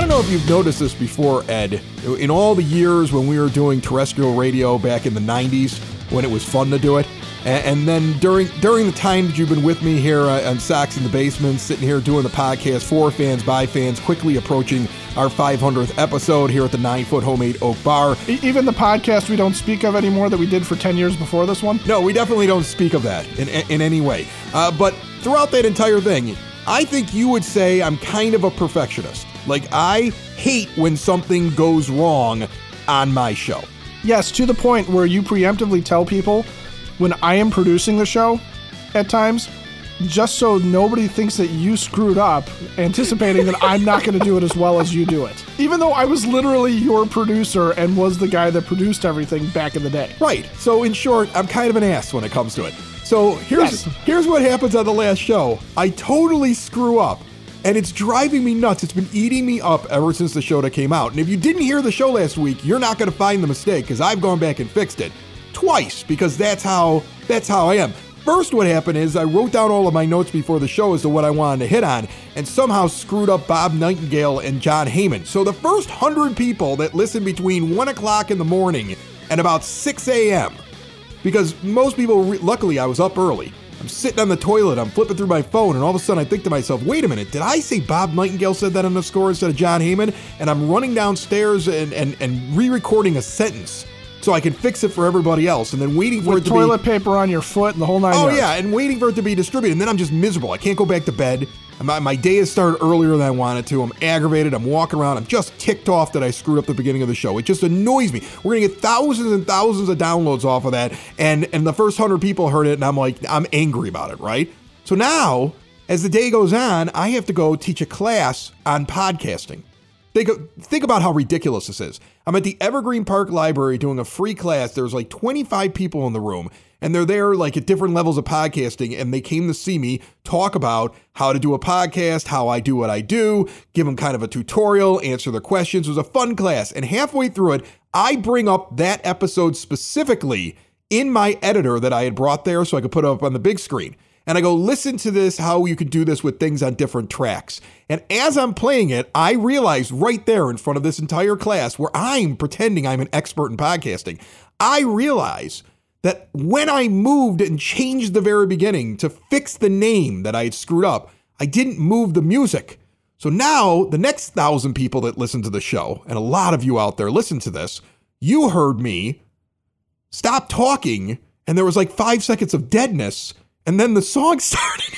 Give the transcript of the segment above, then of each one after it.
I don't know if you've noticed this before, Ed. In all the years when we were doing terrestrial radio back in the 90s, when it was fun to do it, and, then during during the time that you've been with me here uh, on Sox in the Basement, sitting here doing the podcast for fans, by fans, quickly approaching our 500th episode here at the Nine Foot Homemade Oak Bar. Even the podcast we don't speak of anymore that we did for 10 years before this one? No, we definitely don't speak of that in, in any way. Uh, but throughout that entire thing, I think you would say I'm kind of a perfectionist. Like, I hate when something goes wrong on my show. Yes, to the point where you preemptively tell people when I am producing the show at times, just so nobody thinks that you screwed up, anticipating that I'm not going to do it as well as you do it. Even though I was literally your producer and was the guy that produced everything back in the day. Right. So, in short, I'm kind of an ass when it comes to it. So, here's, yes. here's what happens on the last show I totally screw up and it's driving me nuts. It's been eating me up ever since the show that came out. And if you didn't hear the show last week, you're not going to find the mistake because I've gone back and fixed it twice because that's how that's how I am. First, what happened is I wrote down all of my notes before the show as to what I wanted to hit on, and somehow screwed up Bob Nightingale and Jon Heyman. So the first hundred people that listened between one o'clock in the morning and about 6 a.m. Because most people, luckily, I was up early. I'm sitting on the toilet, I'm flipping through my phone, and all of a sudden I think to myself, wait a minute, did I say Bob Nightingale said that on the score instead of Jon Heyman? And I'm running downstairs and, and, and re recording a sentence so I can fix it for everybody else, and then waiting for With it to toilet paper on your foot and the whole nine. Oh yards. yeah, and waiting for it to be distributed, and then I'm just miserable. I can't go back to bed. My, my day has started earlier than I wanted to. I'm aggravated. I'm walking around. I'm just ticked off that I screwed up the beginning of the show. It just annoys me. We're gonna get thousands and thousands of downloads off of that, and and the first hundred people heard it, and I'm like, I'm angry about it, right? So now, as the day goes on, I have to go teach a class on podcasting. Think, think about how ridiculous this is. I'm at the Evergreen Park Library doing a free class. There's like 25 people in the room, and they're there like at different levels of podcasting, and they came to see me talk about how to do a podcast, how I do what I do, give them kind of a tutorial, answer their questions. It was a fun class. And halfway through it, I bring up that episode specifically in my editor that I had brought there so I could put it up on the big screen and I go, listen to this, how you can do this with things on different tracks. And as I'm playing it, I realize right there in front of this entire class where I'm pretending I'm an expert in podcasting, I realize that when I moved and changed the very beginning to fix the name that I had screwed up, I didn't move the music. So now the next thousand people that listen to the show, and a lot of you out there listen to this, you heard me stop talking, and there was like five seconds of deadness and then the song started.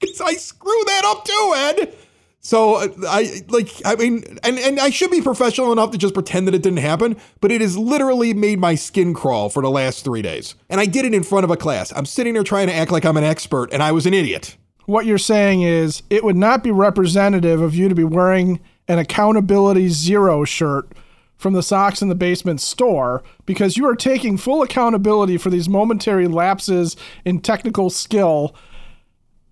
Because I screwed that up too, Ed. So uh, I like I mean and and I should be professional enough to just pretend that it didn't happen, but it has literally made my skin crawl for the last 3 days. And I did it in front of a class. I'm sitting there trying to act like I'm an expert and I was an idiot. What you're saying is it would not be representative of you to be wearing an accountability zero shirt from the Sox in the Basement store because you are taking full accountability for these momentary lapses in technical skill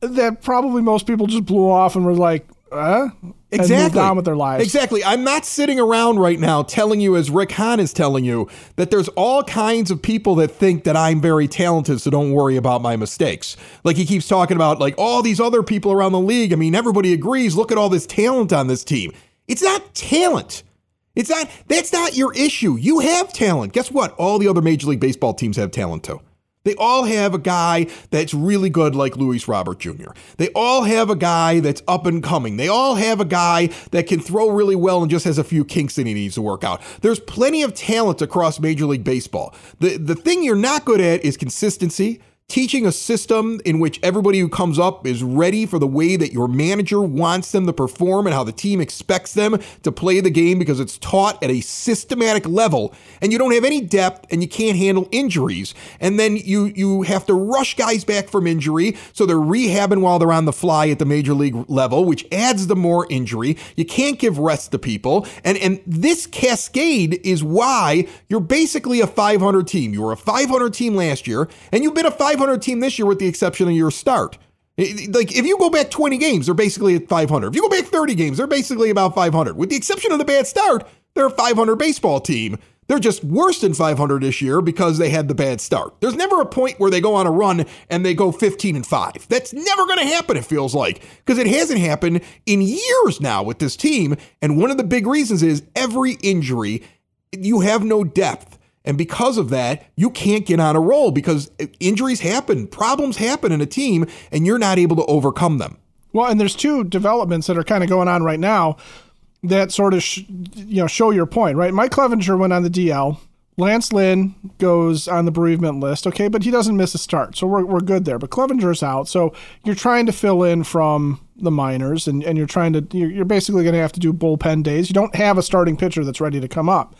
that probably most people just blew off and were like, uh, exactly. on with their lives. Exactly. I'm not sitting around right now telling you, as Rick Hahn is telling you, that there's all kinds of people that think that I'm very talented, so don't worry about my mistakes. Like he keeps talking about, like all these other people around the league. I mean, everybody agrees. Look at all this talent on this team. It's not talent. It's not that's not your issue. You have talent. Guess what? All the other Major League Baseball teams have talent too. They all have a guy that's really good like Luis Robert Jr. They all have a guy that's up and coming. They all have a guy that can throw really well and just has a few kinks that he needs to work out. There's plenty of talent across Major League Baseball. The the thing you're not good at is consistency. Teaching a system in which everybody who comes up is ready for the way that your manager wants them to perform and how the team expects them to play the game because it's taught at a systematic level and you don't have any depth and you can't handle injuries. And then you you have to rush guys back from injury. So they're rehabbing while they're on the fly at the major league level which adds the more injury. You can't give rest to people. And and this cascade is why you're basically a 500 team. You were a 500 team last year and you've been a 500 500 team this year, with the exception of your start. Like if you go back 20 games, they're basically at 500. If you go back 30 games, they're basically about 500. With the exception of the bad start, they're a 500 baseball team. They're just worse than 500 this year because they had the bad start. There's never a point where they go on a run and they go 15 and 5. That's never going to happen, it feels like, because it hasn't happened in years now with this team. And one of the big reasons is every injury, you have no depth. And because of that, you can't get on a roll because injuries happen, problems happen in a team, and you're not able to overcome them. Well, and there's two developments that are kind of going on right now that sort of sh- you know show your point, right? Mike Clevinger went on the DL. Lance Lynn goes on the bereavement list, okay, but he doesn't miss a start, so we're, we're good there. But Clevinger's out, so you're trying to fill in from the minors, and, and you're trying to you're, you're basically going to have to do bullpen days. You don't have a starting pitcher that's ready to come up.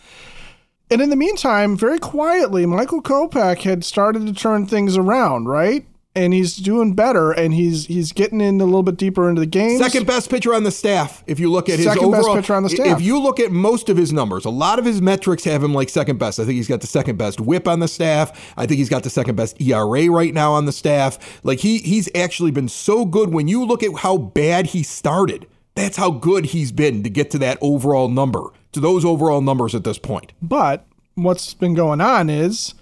And in the meantime, very quietly, Michael Kopech had started to turn things around, right? And he's doing better, and he's he's getting in a little bit deeper into the game. Second best pitcher on the staff. If you look at his second overall, best pitcher on the staff. If you look at most of his numbers, a lot of his metrics have him like second best. I think he's got the second best WHIP on the staff. I think he's got the second best ERA right now on the staff. Like he he's actually been so good when you look at how bad he started. That's how good he's been to get to that overall number to those overall numbers at this point. But what's been going on is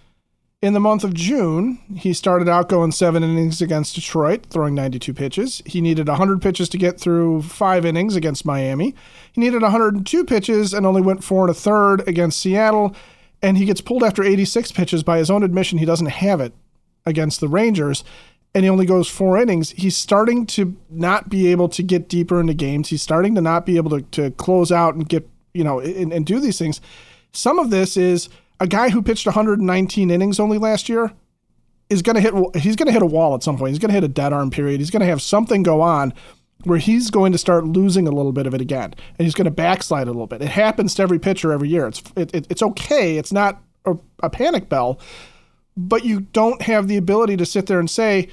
in the month of June, he started out going seven innings against Detroit, throwing 92 pitches. He needed 100 pitches to get through five innings against Miami. He needed 102 pitches and only went four and a third against Seattle. And he gets pulled after 86 pitches. By his own admission, he doesn't have it against the Rangers. And he only goes four innings. He's starting to not be able to get deeper into games. He's starting to not be able to, to close out and get you know, and, and do these things. Some of this is a guy who pitched 119 innings only last year is going to hit. He's going to hit a wall at some point. He's going to hit a dead arm period. He's going to have something go on where he's going to start losing a little bit of it again, and he's going to backslide a little bit. It happens to every pitcher every year. It's it, it, it's okay. It's not a, a panic bell, but you don't have the ability to sit there and say,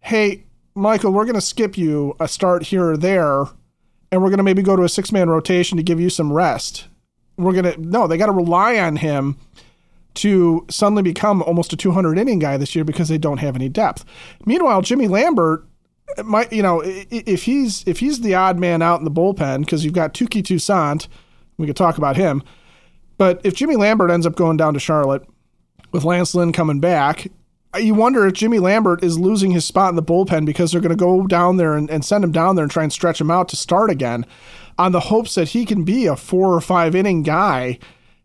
"Hey, Michael, we're going to skip you a start here or there." And we're going to maybe go to a six man rotation to give you some rest. We're going to, no, they got to rely on him to suddenly become almost a 200 inning guy this year because they don't have any depth. Meanwhile, Jimmy Lambert, might, you know, if he's if he's the odd man out in the bullpen because you've got Touki Toussaint, we could talk about him. But if Jimmy Lambert ends up going down to Charlotte with Lance Lynn coming back, you wonder if Jimmy Lambert is losing his spot in the bullpen because they're going to go down there and, and, send him down there and try and stretch him out to start again on the hopes that he can be a four or five inning guy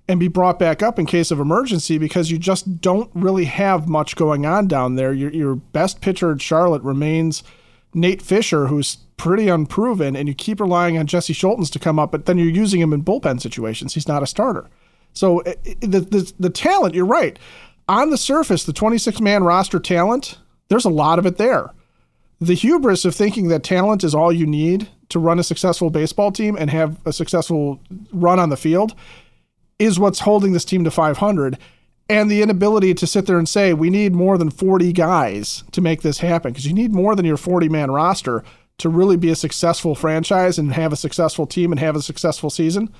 and be brought back up in case of emergency because you just don't really have much going on down there. Your, your best pitcher at Charlotte remains Nate Fisher, who's pretty unproven, and you keep relying on Jesse Scholtens to come up, but then you're using him in bullpen situations. He's not a starter. So eh, eh, the, the, the talent, you're right on the surface, the 26 man roster talent, there's a lot of it there. The hubris of thinking that talent is all you need to run a successful baseball team and have a successful run on the field is what's holding this team to 500. And the inability to sit there and say, we need more than 40 guys to make this happen, because you need more than your 40 man roster to really be a successful franchise and have a successful team and have a successful season.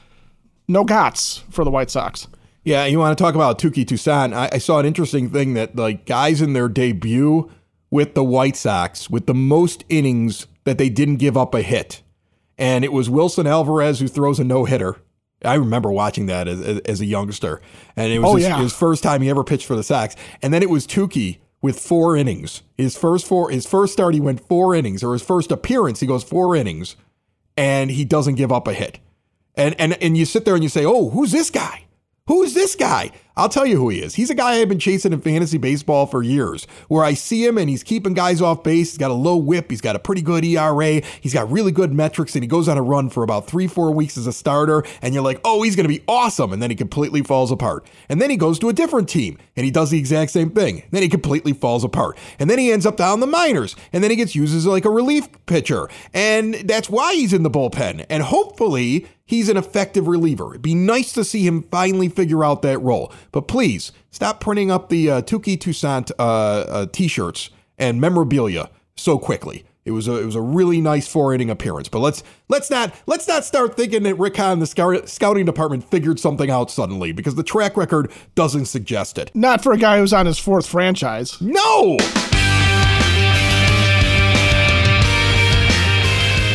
No gots for the White Sox. Yeah, you want to talk about Touki Toussaint? I, I saw an interesting thing that like guys in their debut with the White Sox with the most innings that they didn't give up a hit, and it was Wilson Alvarez who throws a no hitter. I remember watching that as, as, as, a youngster, and it was oh, his, yeah. his, first time he ever pitched for the Sox. And then it was Touki with four innings. His first four, his first start, he went four innings, or his first appearance, he goes four innings, and he doesn't give up a hit. And and and you sit there and you say, "Oh, who's this guy?" Who is this guy? I'll tell you who he is. He's a guy I've been chasing in fantasy baseball for years, where I see him and he's keeping guys off base. He's got a low whip. He's got a pretty good ERA. He's got really good metrics, and he goes on a run for about three, four weeks as a starter. And you're like, oh, he's going to be awesome. And then he completely falls apart. And then he goes to a different team and he does the exact same thing. Then he completely falls apart. And then he ends up down the minors. And then he gets used as like a relief pitcher. And that's why he's in the bullpen. And hopefully, he's an effective reliever. It'd be nice to see him finally figure out that role. But please stop printing up the uh, Touki Toussaint uh, uh, t-shirts and memorabilia so quickly. It was a it was a really nice four inning appearance. But let's let's not let's not start thinking that Rick Hahn, the scout, scouting department, figured something out suddenly because the track record doesn't suggest it. Not for a guy who's on his fourth franchise. No.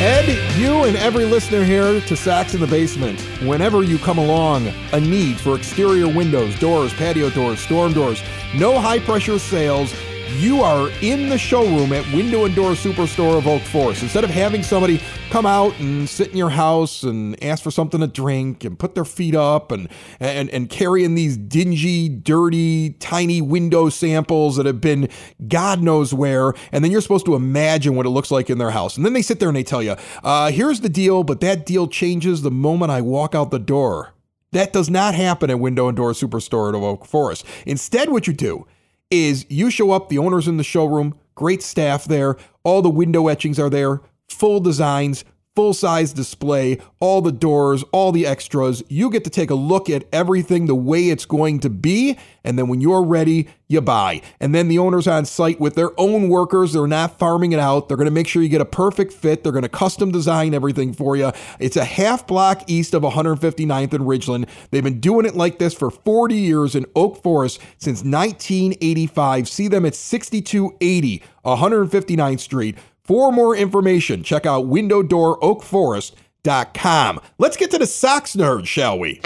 Ed, you and every listener here to Sox in the Basement, whenever you come along a need for exterior windows, doors, patio doors, storm doors, no high pressure sales, you are in the showroom at Window and Door Superstore of Oak Forest. Instead of having somebody come out and sit in your house and ask for something to drink and put their feet up and and and carrying these dingy, dirty, tiny window samples that have been God knows where, and then you're supposed to imagine what it looks like in their house. And then they sit there and they tell you, uh, "Here's the deal," but that deal changes the moment I walk out the door. That does not happen at Window and Door Superstore at Oak Forest. Instead, what you do is you show up, the owner's in the showroom, great staff there, all the window etchings are there, full designs, full size display, all the doors, all the extras. You get to take a look at everything the way it's going to be. And then when you're ready, you buy. And then the owner's on site with their own workers. They're not farming it out. They're going to make sure you get a perfect fit. They're going to custom design everything for you. It's a half block east of 159th and Ridgeland. They've been doing it like this for 40 years in Oak Forest since 1985. See them at 6280 159th Street. For more information, check out windowdooroakforest.com. Let's get to the Sox nerd, shall we?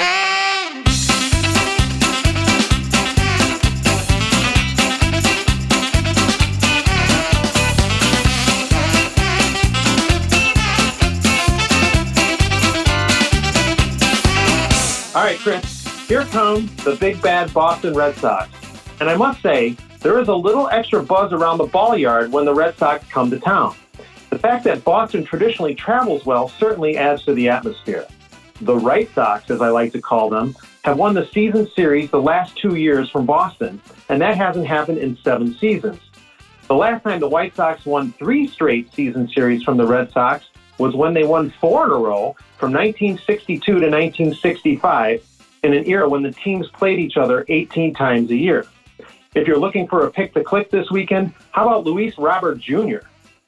All right, Chris, here come the big bad Boston Red Sox. And I must say, there is a little extra buzz around the ball yard when the Red Sox come to town. The fact that Boston traditionally travels well certainly adds to the atmosphere. The Right Sox, as I like to call them, have won the season series the last two years from Boston, and that hasn't happened in seven seasons. The last time the White Sox won three straight season series from the Red Sox was when they won four in a row from 1962 to 1965 in an era when the teams played each other 18 times a year. If you're looking for a pick to click this weekend, how about Luis Robert Jr.?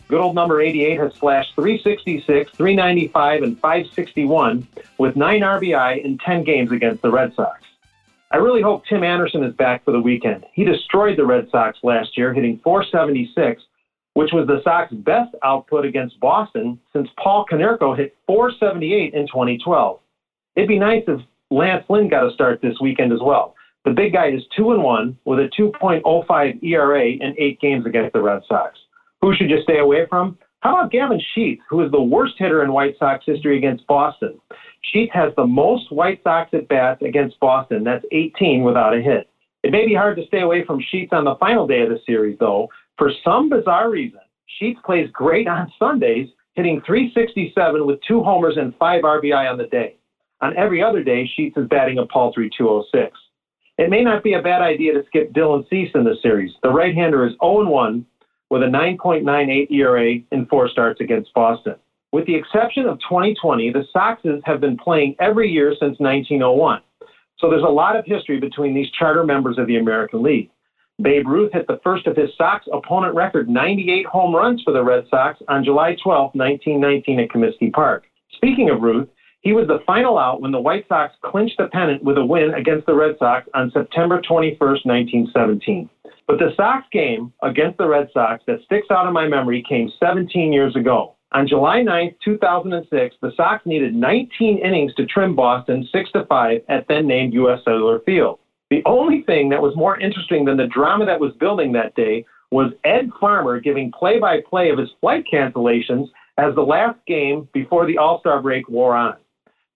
Good old number 88 has flashed 366, 395, and 561 with 9 RBI in 10 games against the Red Sox. I really hope Tim Anderson is back for the weekend. He destroyed the Red Sox last year, hitting 476, which was the Sox best output against Boston since Paul Konerko hit 478 in 2012. It'd be nice if Lance Lynn got a start this weekend as well. The big guy is 2 and 1 with a 2.05 ERA in 8 games against the Red Sox. Who should you stay away from? How about Gavin Sheets, who is the worst hitter in White Sox history against Boston? Sheets has the most White Sox at bats against Boston. That's 18 without a hit. It may be hard to stay away from Sheets on the final day of the series, though. For some bizarre reason, Sheets plays great on Sundays, hitting 367 with two homers and five RBI on the day. On every other day, Sheets is batting a paltry 206. It may not be a bad idea to skip Dylan Cease in the series. The right-hander is 0-1 with a 9.98 ERA in four starts against Boston. With the exception of 2020, the Soxes have been playing every year since 1901. So there's a lot of history between these charter members of the American League. Babe Ruth hit the first of his Sox opponent record 98 home runs for the Red Sox on July 12, 1919 at Comiskey Park. Speaking of Ruth, he was the final out when the White Sox clinched the pennant with a win against the Red Sox on September 21, 1917. But the Sox game against the Red Sox that sticks out in my memory came 17 years ago. On July 9, 2006, the Sox needed 19 innings to trim Boston 6 to 5 at then named U.S. Cellular Field. The only thing that was more interesting than the drama that was building that day was Ed Farmer giving play by play of his flight cancellations as the last game before the All Star break wore on.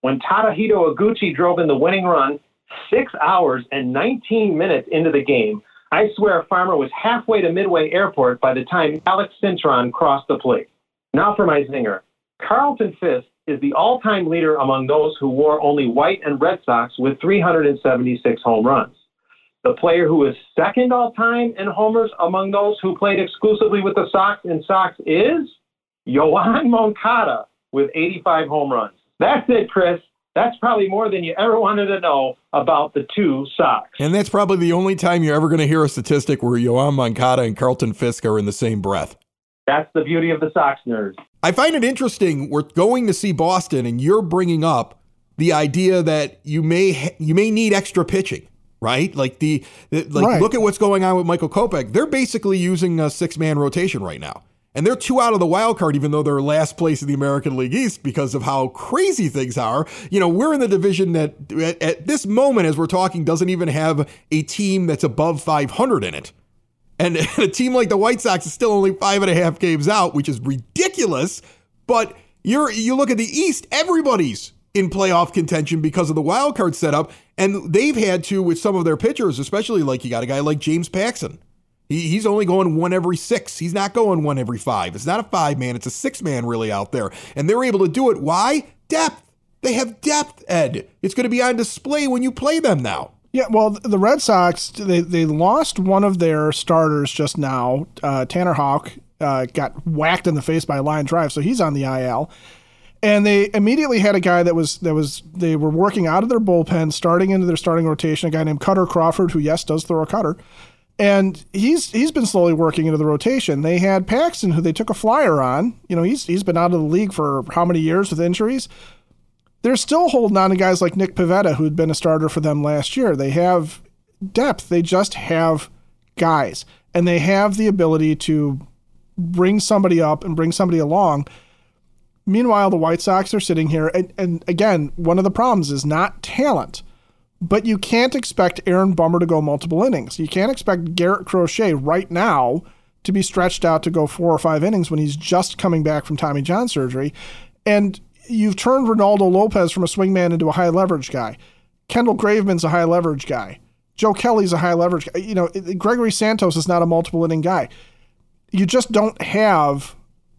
When Tadahito Iguchi drove in the winning run, Six hours and 19 minutes into the game, I swear Farmer was halfway to Midway Airport by the time Alex Cintron crossed the plate. Now for my zinger. Carlton Fisk is the all time leader among those who wore only white and Red Sox with 376 home runs. The player who is second all time in homers among those who played exclusively with the Sox and Sox is Yoan Moncada with 85 home runs. That's it, Chris. That's probably more than you ever wanted to know about the two Sox. And that's probably the only time you're ever going to hear a statistic where Yoan Moncada and Carlton Fisk are in the same breath. That's the beauty of the Sox nerds. I find it interesting. We're going to see Boston, and you're bringing up the idea that you may ha- you may need extra pitching, right? Like the, the like Right. look at what's going on with Michael Kopech. They're basically using a six man rotation right now. And they're two out of the wild card, even though they're last place in the American League East because of how crazy things are. You know, we're in the division that at, at this moment, as we're talking, doesn't even have a team that's above 500 in it. And a team like the White Sox is still only five and a half games out, which is ridiculous. But you're you look at the East, everybody's in playoff contention because of the wild card setup, and they've had to with some of their pitchers, especially like you got a guy like James Paxton. He, he's only going one every six. He's not going one every five. It's not a five man, it's a six man really out there. And they're able to do it. Why? Depth. They have depth, Ed. It's going to be on display when you play them now. Yeah, well, the Red Sox they they lost one of their starters just now. Uh, Tanner Houck uh, got whacked in the face by a line drive, so he's on the IL. And they immediately had a guy that was that was they were working out of their bullpen, starting into their starting rotation. A guy named Kutter Crawford, who yes does throw a cutter, and he's he's been slowly working into the rotation. They had Paxton, who they took a flyer on. You know, he's he's been out of the league for how many years with injuries they're still holding on to guys like Nick Pivetta, who'd been a starter for them last year. They have depth. They just have guys, and they have the ability to bring somebody up and bring somebody along. Meanwhile, the White Sox are sitting here, and, and again, one of the problems is not talent, but you can't expect Aaron Bummer to go multiple innings. You can't expect Garrett Crochet right now to be stretched out to go four or five innings when he's just coming back from Tommy John surgery. And you've turned Reynaldo Lopez from a swingman into a high leverage guy. Kendall Graveman's a high leverage guy. Joe Kelly's a high leverage guy. You know, Gregory Santos is not a multiple inning guy. You just don't have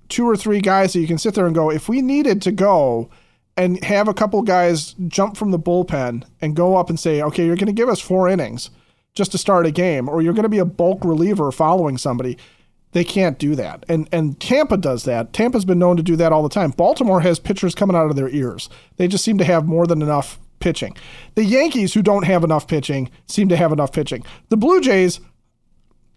two or three guys that you can sit there and go, if we needed to go and have a couple guys jump from the bullpen and go up and say, okay, you're going to give us four innings just to start a game, or you're going to be a bulk reliever following somebody. They can't do that. And and Tampa does that. Tampa's been known to do that all the time. Baltimore has pitchers coming out of their ears. They just seem to have more than enough pitching. The Yankees, who don't have enough pitching, seem to have enough pitching. The Blue Jays,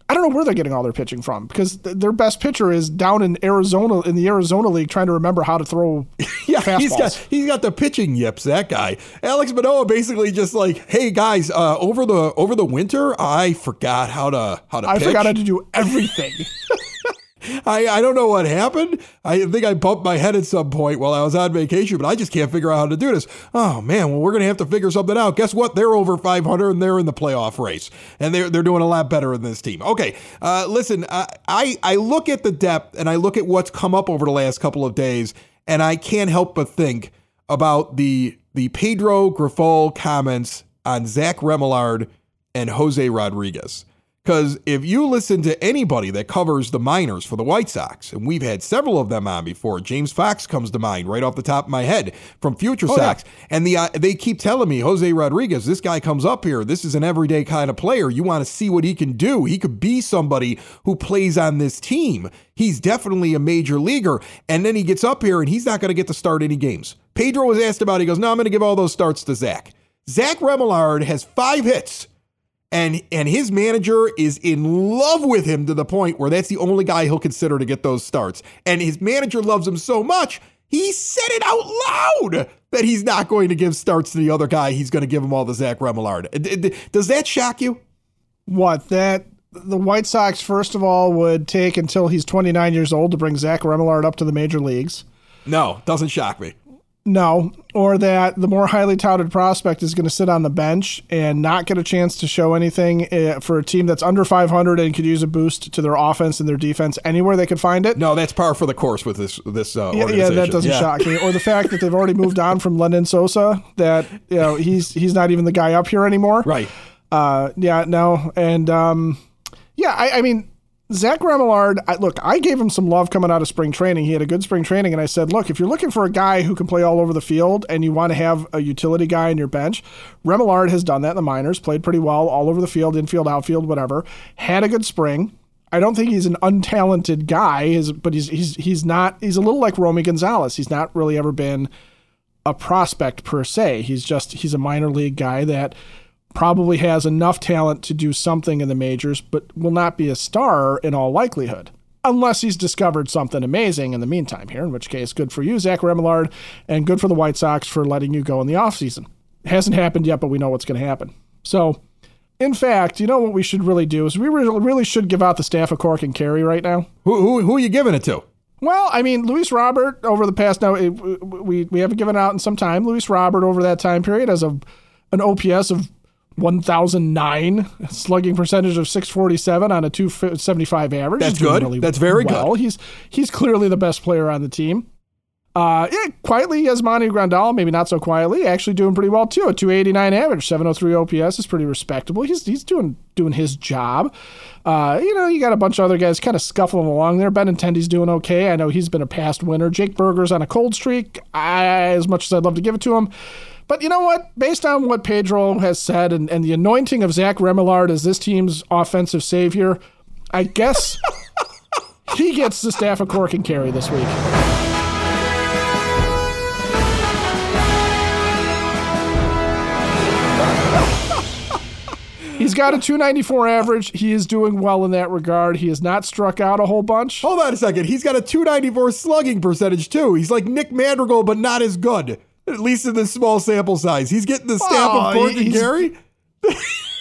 I don't know where they're getting all their pitching from because th- their best pitcher is down in Arizona in the Arizona League trying to remember how to throw Yeah, fastballs. he's got he's got the pitching yips. That guy, Alek Manoah, basically just like, hey guys, uh, over the over the winter, I forgot how to how to. Pitch. I pitch. forgot how to do everything. I I don't know what happened. I think I bumped my head at some point while I was on vacation, but I just can't figure out how to do this. Oh man, well we're gonna have to figure something out. Guess what? They're over 500 and they're in the playoff race, and they're they're doing a lot better in this team. Okay, uh, listen, uh, I I look at the depth and I look at what's come up over the last couple of days, and I can't help but think about the the Pedro Grifol comments on Zach Remillard and Jose Rodriguez. Because if you listen to anybody that covers the minors for the White Sox, and we've had several of them on before, James Fox comes to mind right off the top of my head from Future Sox, and the uh, they keep telling me Jose Rodriguez, this guy comes up here, this is an everyday kind of player. You want to see what he can do. He could be somebody who plays on this team. He's definitely a major leaguer, and then he gets up here and he's not going to get to start any games. Pedro was asked about. It. He goes, "No, I'm going to give all those starts to Zach." Zach Remillard has five hits and and his manager is in love with him to the point where that's the only guy he'll consider to get those starts. And his manager loves him so much, he said it out loud that he's not going to give starts to the other guy. He's going to give him all the Zach Remillard. Does that shock you? what that the White Sox first of all would take until he's 29 years old to bring Zach Remillard up to the major leagues. No, doesn't shock me. No, or that the more highly touted prospect is going to sit on the bench and not get a chance to show anything uh, for a team that's under 500 and could use a boost to their offense and their defense anywhere they could find it. No, that's par for the course with this this uh, Yeah, yeah, that doesn't Yeah. shock me. Or the fact that they've already moved on from Lenyn Sosa, that you know he's he's not even the guy up here anymore. Right. Uh, yeah, no, and um, yeah, I, I mean, Zach Remillard. I, look, I gave him some love coming out of spring training. He had a good spring training, and I said, look, if you're looking for a guy who can play all over the field and you want to have a utility guy in your bench, Remillard has done that in the minors. Played pretty well all over the field, infield, outfield, whatever. Had a good spring. I don't think he's an untalented guy, but he's he's he's not. He's a little like Romy Gonzalez. He's not really ever been a prospect per se. He's just he's a minor league guy that probably has enough talent to do something in the majors, but will not be a star in all likelihood. Unless he's discovered something amazing in the meantime here, in which case, good for you, Zach Remillard, and good for the White Sox for letting you go in the offseason. It hasn't happened yet, but we know what's going to happen. So, in fact, you know what we should really do is we really, should give out the staff of Cork and Kerry right now. Who, who who are you giving it to? Well, I mean, Luis Robert over the past now we we haven't given out in some time. Luis Robert over that time period has a an OPS of 1009, slugging percentage of 647 on a 275 average. That's good. really That's very well. good. He's he's clearly the best player on the team. Uh, yeah, quietly, Yasmani Grandal, maybe not so quietly, actually doing pretty well too. A 289 average, 703 OPS is pretty respectable. He's he's doing doing his job. Uh, you know, you got a bunch of other guys kind of scuffling along there. Benintendi's doing okay. I know he's been a past winner. Jake Burger's on a cold streak. I, as much as I'd love to give it to him. But you know what? Based on what Pedro has said and, and the anointing of Zach Remillard as this team's offensive savior, I guess he gets the staff of Cork and Kerry this week. He's got a 294 average. He is doing well in that regard. He has not struck out a whole bunch. Hold on a second. He's got a 294 slugging percentage too. He's like Nick Madrigal, but not as good. At least in this small sample size. He's getting the stamp Oh, of Cork and he's- Gary.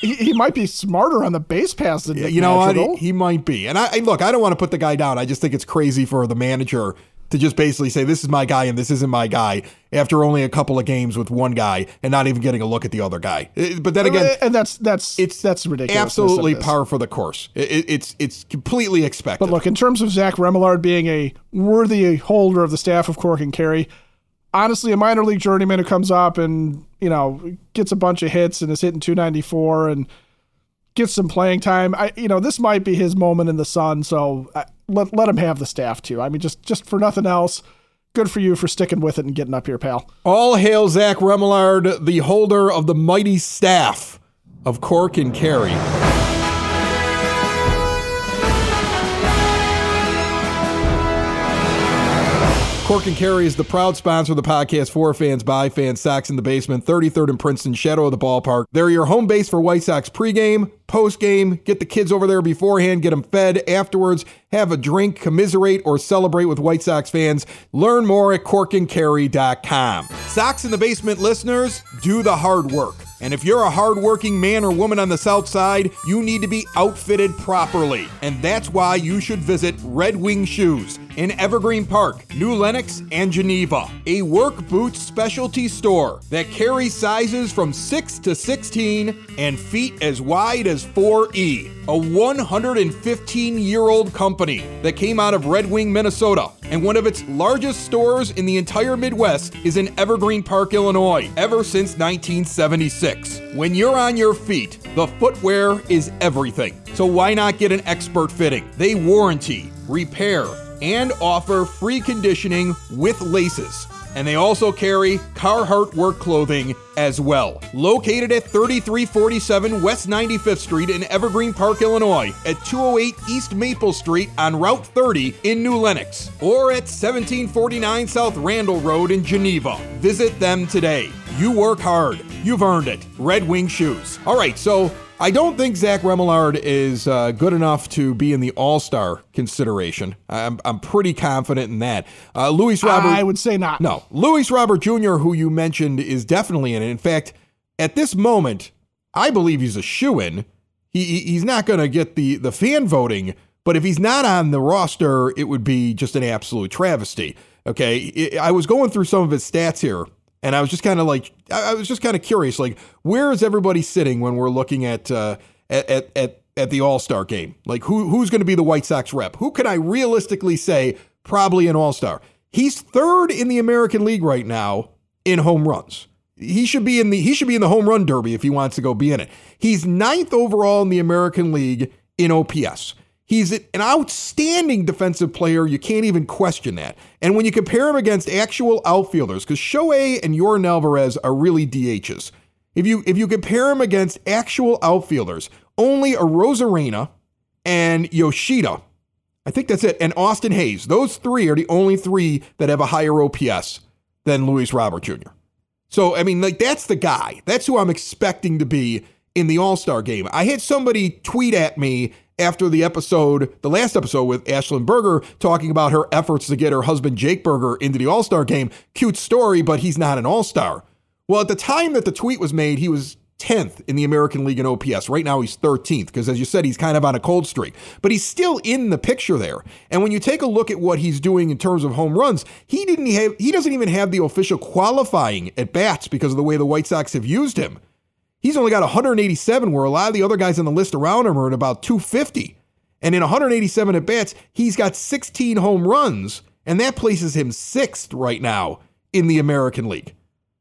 He, he might be smarter on the base pass than Nick You know Madrigal. what? He, he might be. And I, I look, I don't want to put the guy down. I just think it's crazy for the manager to just basically say this is my guy and this isn't my guy after only a couple of games with one guy and not even getting a look at the other guy. Uh, But then again, and that's that's it's that's ridiculous. absolutely par for the course. It, it- it's it's completely expected. But look, in terms of Zach Remillard being a worthy holder of the staff of Cork and Kerry, honestly, a minor league journeyman who comes up and you know gets a bunch of hits and is hitting 294 and gets some playing time. I you know this might be his moment in the sun, so uh, let let him have the staff too. I mean, just just for nothing else. Good for you for sticking with it and getting up here, pal. All hail Zach Remillard, the holder of the mighty staff of Cork and Kerry. Cork and Kerry is the proud sponsor of the podcast for fans by fans. Sox in the basement, 33rd and Princeton, shadow of the ballpark. They're your home base for White Sox pregame, postgame. Get the kids over there beforehand, get them fed afterwards. Have a drink, commiserate, or celebrate with White Sox fans. Learn more at corkandcarry.com. Sox in the basement listeners, do the hard work. And if you're a hardworking man or woman on the South Side, you need to be outfitted properly. And that's why you should visit Red Wing Shoes in Evergreen Park, New Lenox, and Geneva. A work boots specialty store that carries sizes from 6 to 16 and feet as wide as 4E. A 115 year old company that came out of Red Wing, Minnesota. And one of its largest stores in the entire Midwest is in Evergreen Park, Illinois, ever since 1976. When you're on your feet, the footwear is everything. So why not get an expert fitting? They warranty, repair, and offer free conditioning with laces. And they also carry Carhartt work clothing as well. Located at 3347 West 95th Street in Evergreen Park, Illinois, at 208 East Maple Street on Route 30 in New Lenox, or at 1749 South Randall Road in Geneva. Visit them today. You work hard. You've earned it. Red Wing Shoes. All right, so I don't think Zach Remillard is uh, good enough to be in the All Star consideration. I'm, I'm pretty confident in that. Uh, Luis Robert. I would say not. No, Luis Robert Jr., who you mentioned, is definitely in it. In fact, at this moment, I believe he's a shoe in. He, he- he's not going to get the, the fan voting, but if he's not on the roster, it would be just an absolute travesty. Okay, I was going through some of his stats here, and I was just kind of like, I was just kind of curious, like, where is everybody sitting when we're looking at uh, at, at at at the All Star game? Like, who who's going to be the White Sox rep? Who can I realistically say probably an All Star? He's third in the American League right now in home runs. He should be in the he should be in the home run derby if he wants to go be in it. He's ninth overall in the American League in OPS. He's an outstanding defensive player. You can't even question that. And when you compare him against actual outfielders, because Shohei and Yordan Alvarez are really DHs. If you if you compare him against actual outfielders, only Arozarena and Yoshida, I think that's it, and Austin Hays. Those three are the only three that have a higher OPS than Luis Robert Jr. So I mean, like that's the guy. That's who I'm expecting to be in the All Star game. I had somebody tweet at me after the episode, the last episode with Ashlyn Burger, talking about her efforts to get her husband Jake Burger into the All Star game. Cute story, but he's not an All Star. Well, at the time that the tweet was made, he was 10th in the American League in OPS. Right now, he's 13th because, as you said, he's kind of on a cold streak, but he's still in the picture there. And when you take a look at what he's doing in terms of home runs, he didn't have, he doesn't even have the official qualifying at bats because of the way the White Sox have used him. He's only got 187, where a lot of the other guys on the list around him are at about 250. And in 187 at bats, he's got 16 home runs, and that places him sixth right now in the American League.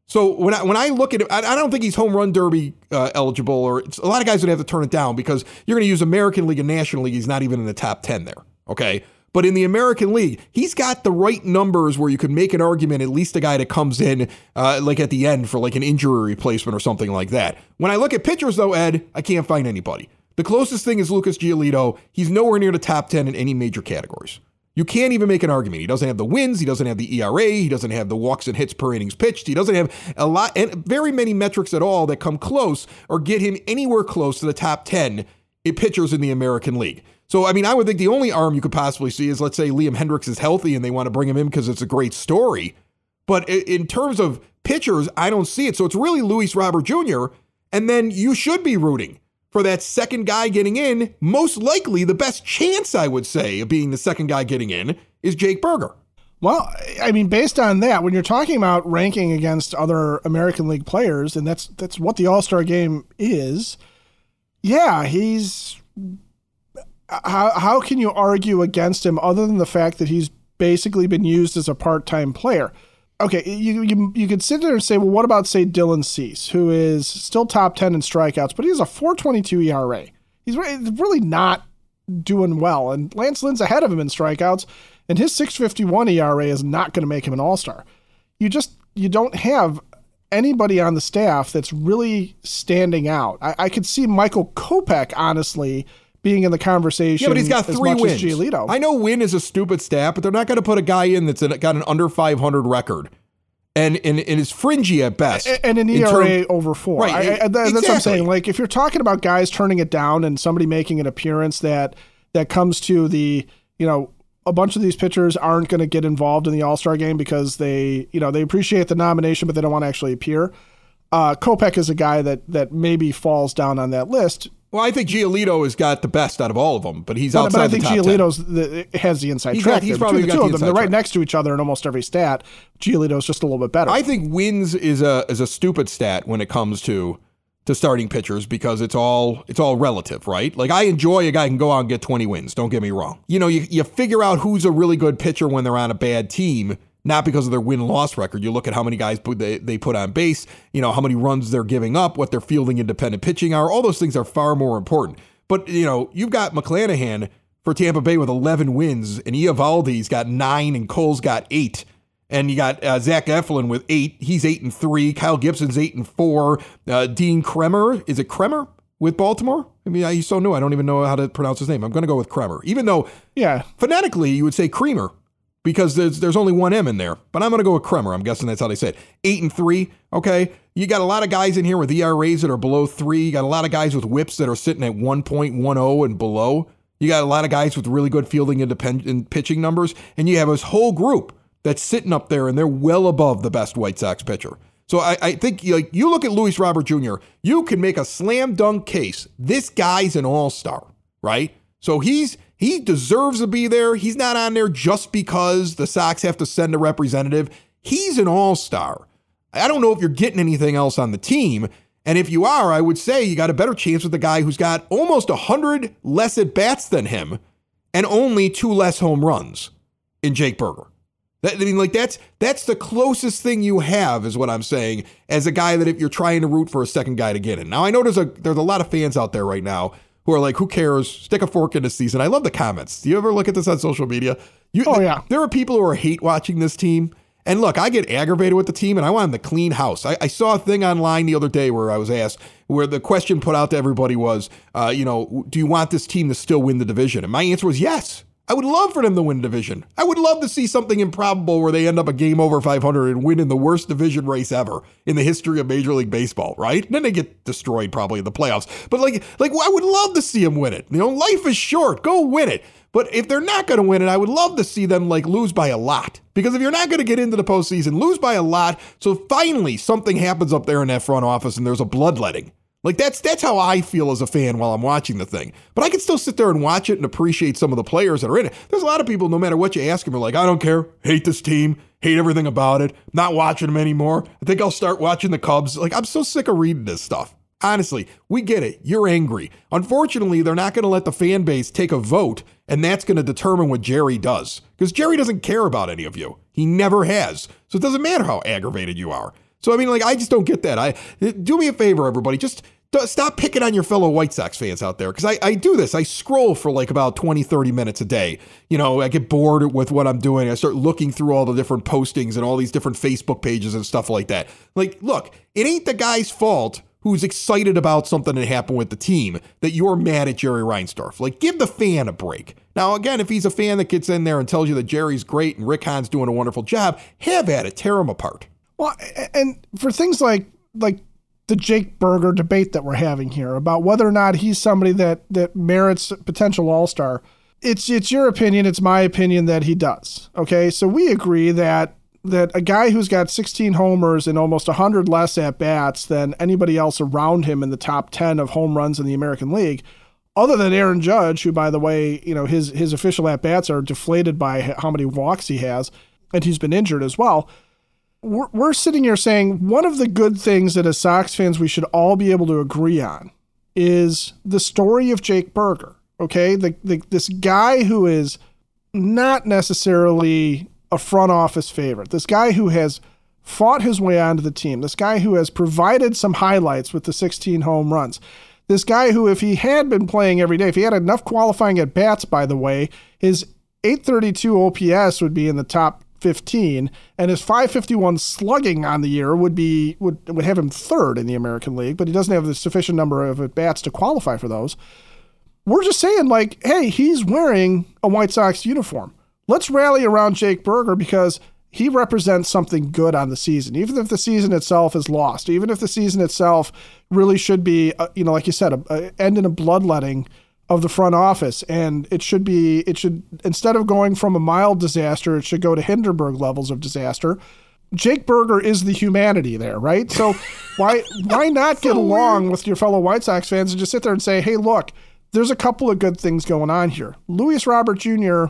So when I when I look at it, I, I don't think he's home run derby uh, eligible, or a lot of guys would have to turn it down because you're going to use American League and National League. He's not even in the top 10 there. Okay, but in the American League, he's got the right numbers where you could make an argument, at least a guy that comes in uh, like at the end for like an injury replacement or something like that. When I look at pitchers, though, Ed, I can't find anybody. The closest thing is Lucas Giolito. He's nowhere near the top 10 in any major categories. You can't even make an argument. He doesn't have the wins. He doesn't have the ERA. He doesn't have the walks and hits per innings pitched. He doesn't have a lot and very many metrics at all that come close or get him anywhere close to the top 10 pitchers in the American League. So, I mean, I would think the only arm you could possibly see is, let's say, Liam Hendriks is healthy and they want to bring him in because it's a great story. But in terms of pitchers, I don't see it. So it's really Luis Robert Jr. And then you should be rooting for that second guy getting in. Most likely, the best chance, I would say, of being the second guy getting in is Jake Burger. Well, I mean, based on that, when you're talking about ranking against other American League players, and that's that's what the All Star Game is, yeah, he's how how can you argue against him other than the fact that he's basically been used as a part time player? Okay, you, you you could sit there and say, well, what about say Dylan Cease, who is still top ten in strikeouts, but he has a 4.22 ERA. He's really not doing well, and Lance Lynn's ahead of him in strikeouts, and his 6.51 ERA is not going to make him an All Star. You just you don't have anybody on the staff that's really standing out. I, I could see Michael Kopech honestly being in the conversation. Yeah, but he's got three wins. I know win is a stupid stat, but they're not going to put a guy in that's got an under 500 record. And, and, and is fringy at best. And an ERA term, over four. Right. I, I, that, exactly. That's what I'm saying. Like, if you're talking about guys turning it down and somebody making an appearance that that comes to the, you know, a bunch of these pitchers aren't going to get involved in the All Star game because they, you know, they appreciate the nomination, but they don't want to actually appear. Uh, Kopech is a guy that that maybe falls down on that list well, I think Giolito has got the best out of all of them, but he's outside. But I think Giolito's the, has the inside he's track. Got, he's probably the two of them. They're right next to each other in almost every stat. Giolito's just a little bit better. I think wins is a is a stupid stat when it comes to to starting pitchers because it's all it's all relative, right? Like I enjoy a guy can go out and get 20 wins. Don't get me wrong. You know, you, you figure out who's a really good pitcher when they're on a bad team not because of their win loss record. You look at how many guys put, they, they put on base, you know, how many runs they're giving up, what their fielding independent pitching are. All those things are far more important. But, you know, you've got McClanahan for Tampa Bay with 11 wins, and Eovaldi's got nine, and Cole's got eight. And you got uh, Zach Eflin with eight. He's eight and three. Kyle Gibson's eight and four. Uh, Dean Kremer, is it Kremer with Baltimore? I mean, he's so new. I don't even know how to pronounce his name. I'm going to go with Kremer, even though, yeah, phonetically you would say Creamer because there's there's only one M in there. But I'm going to go with Kremer. I'm guessing that's how they say it. Eight and three. Okay, you got a lot of guys in here with ERAs that are below three. You got a lot of guys with WHIPs that are sitting at 1.10 and below. You got a lot of guys with really good fielding independent pitching numbers, and you have this whole group that's sitting up there, and they're well above the best White Sox pitcher. So I, I think like you look at Luis Robert Jr., you can make a slam dunk case. This guy's an all star, right? So he's He deserves to be there. He's not on there just because the Sox have to send a representative. He's an all star. I don't know if you're getting anything else on the team. And if you are, I would say you got a better chance with the guy who's got almost 100 less at bats than him and only two less home runs in Jake Burger. I mean, like that's that's the closest thing you have, is what I'm saying, as a guy that if you're trying to root for a second guy to get in. Now I know there's a there's a lot of fans out there right now who are like, who cares? Stick a fork in the season. I love the comments. Do you ever look at this on social media? You, oh yeah. There are people who are hate watching this team. And look, I get aggravated with the team and I want them to clean house. I, I, saw a thing online the other day where I was asked, where the question put out to everybody was, uh, you know, do you want this team to still win the division? And my answer was yes. I would love for them to win division. I would love to see something improbable where they end up a game over 500 and win in the worst division race ever in the history of Major League Baseball, right? And then they get destroyed probably in the playoffs. But like, like I would love to see them win it. You know, life is short. Go win it. But if they're not going to win it, I would love to see them like lose by a lot. Because if you're not going to get into the postseason, lose by a lot. So finally, something happens up there in that front office and there's a bloodletting. Like that's that's how I feel as a fan while I'm watching the thing. But I can still sit there and watch it and appreciate some of the players that are in it. There's a lot of people, no matter what you ask them, are like, I don't care, hate this team, hate everything about it, not watching them anymore. I think I'll start watching the Cubs. Like I'm so sick of reading this stuff. Honestly, we get it. You're angry. Unfortunately, they're not going to let the fan base take a vote, and that's going to determine what Jerry does. Because Jerry doesn't care about any of you. He never has. So it doesn't matter how aggravated you are. So I mean, like, I just don't get that. I do me a favor, everybody. Just stop picking on your fellow White Sox fans out there because I, I do this. I scroll for like about 20, 30 minutes a day. You know, I get bored with what I'm doing. I start looking through all the different postings and all these different Facebook pages and stuff like that. Like, look, it ain't the guy's fault who's excited about something that happened with the team that you're mad at Jerry Reinsdorf. Like, give the fan a break. Now, again, if he's a fan that gets in there and tells you that Jerry's great and Rick Hahn's doing a wonderful job, have at it. Tear him apart. Well, and for things like like the Jake Burger debate that we're having here about whether or not he's somebody that that merits potential All Star. It's it's your opinion. It's my opinion that he does. Okay, so we agree that that a guy who's got 16 homers and almost 100 less at bats than anybody else around him in the top 10 of home runs in the American League, other than Aaron Judge, who by the way, you know his his official at bats are deflated by how many walks he has, and he's been injured as well we're, we're sitting here saying one of the good things that as Sox fans we should all be able to agree on is the story of Jake Burger. Okay, the, the this guy who is not necessarily a front office favorite. This guy who has fought his way onto the team. This guy who has provided some highlights with the 16 home runs. This guy who, if he had been playing every day, if he had enough qualifying at bats, by the way, his 832 OPS would be in the top 15, and his 551 slugging on the year would be would would have him third in the American League, but he doesn't have the sufficient number of at bats to qualify for those. We're just saying, like, hey, he's wearing a White Sox uniform. Let's rally around Jake Burger because he represents something good on the season, even if the season itself is lost, even if the season itself really should be, uh, you know, like you said, a, a end in a bloodletting of the front office and it should be it should instead of going from a mild disaster it should go to hindenburg levels of disaster jake burger is the humanity there right so why why not get along weird. with your fellow white sox fans and just sit there and say hey look there's a couple of good things going on here luis robert jr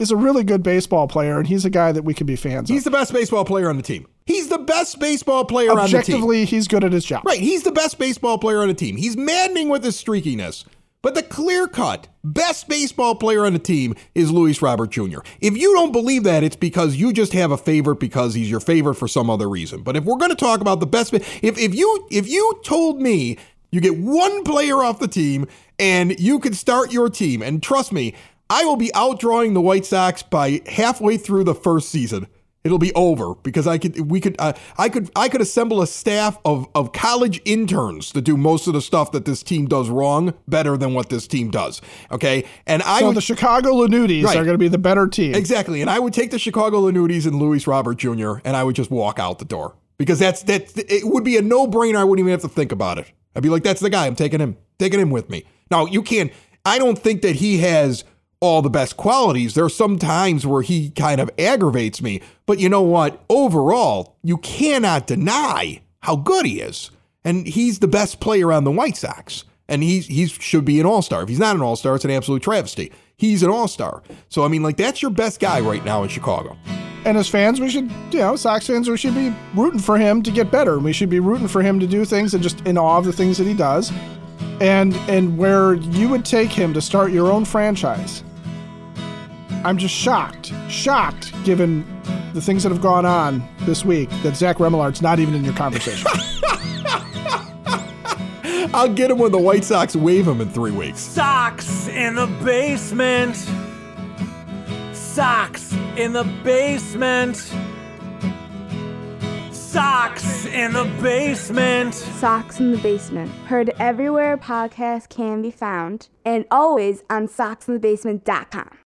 is a really good baseball player and he's a guy that we can be fans he's of. He's the best baseball player on the team He's the best baseball player on the team. Objectively, he's good at his job. Right. He's the best baseball player on the team. He's maddening with his streakiness. But the clear cut best baseball player on the team is Luis Robert Jr. If you don't believe that, it's because you just have a favorite because he's your favorite for some other reason. But if we're going to talk about the best, if, if you if you told me you get one player off the team and you could start your team, and trust me, I will be outdrawing the White Sox by halfway through the first season it'll be over because I could we could uh, I could I could assemble a staff of of college interns to do most of the stuff that this team does wrong better than what this team does. Okay, and I so would, the Chicago Lanutis right. are going to be the better team exactly, and I would take the Chicago Lanutis and Luis Robert Jr. and I would just walk out the door because that's that it would be a no brainer. I wouldn't even have to think about it. I'd be like, that's the guy. I'm taking him, taking him with me. Now you can't. I don't think that he has all the best qualities. There are some times where he kind of aggravates me. But you know what? Overall, you cannot deny how good he is. And he's the best player on the White Sox. and he's he should be an all star. If he's not an all star, it's an absolute travesty. He's an all star. So I mean, like that's your best guy right now in Chicago. And as fans, we should, you know, Sox fans, we should be rooting for him to get better. We should be rooting for him to do things and just in awe of the things that he does. And and where you would take him to start your own franchise. I'm just shocked, shocked, given the things that have gone on this week, that Zach Remillard's not even in your conversation. I'll get him when the White Sox waive him in three weeks. Sox in the basement. Sox in the basement. Sox in the basement. Sox in the Basement. Heard everywhere podcasts can be found and always on soxinthebasement.com.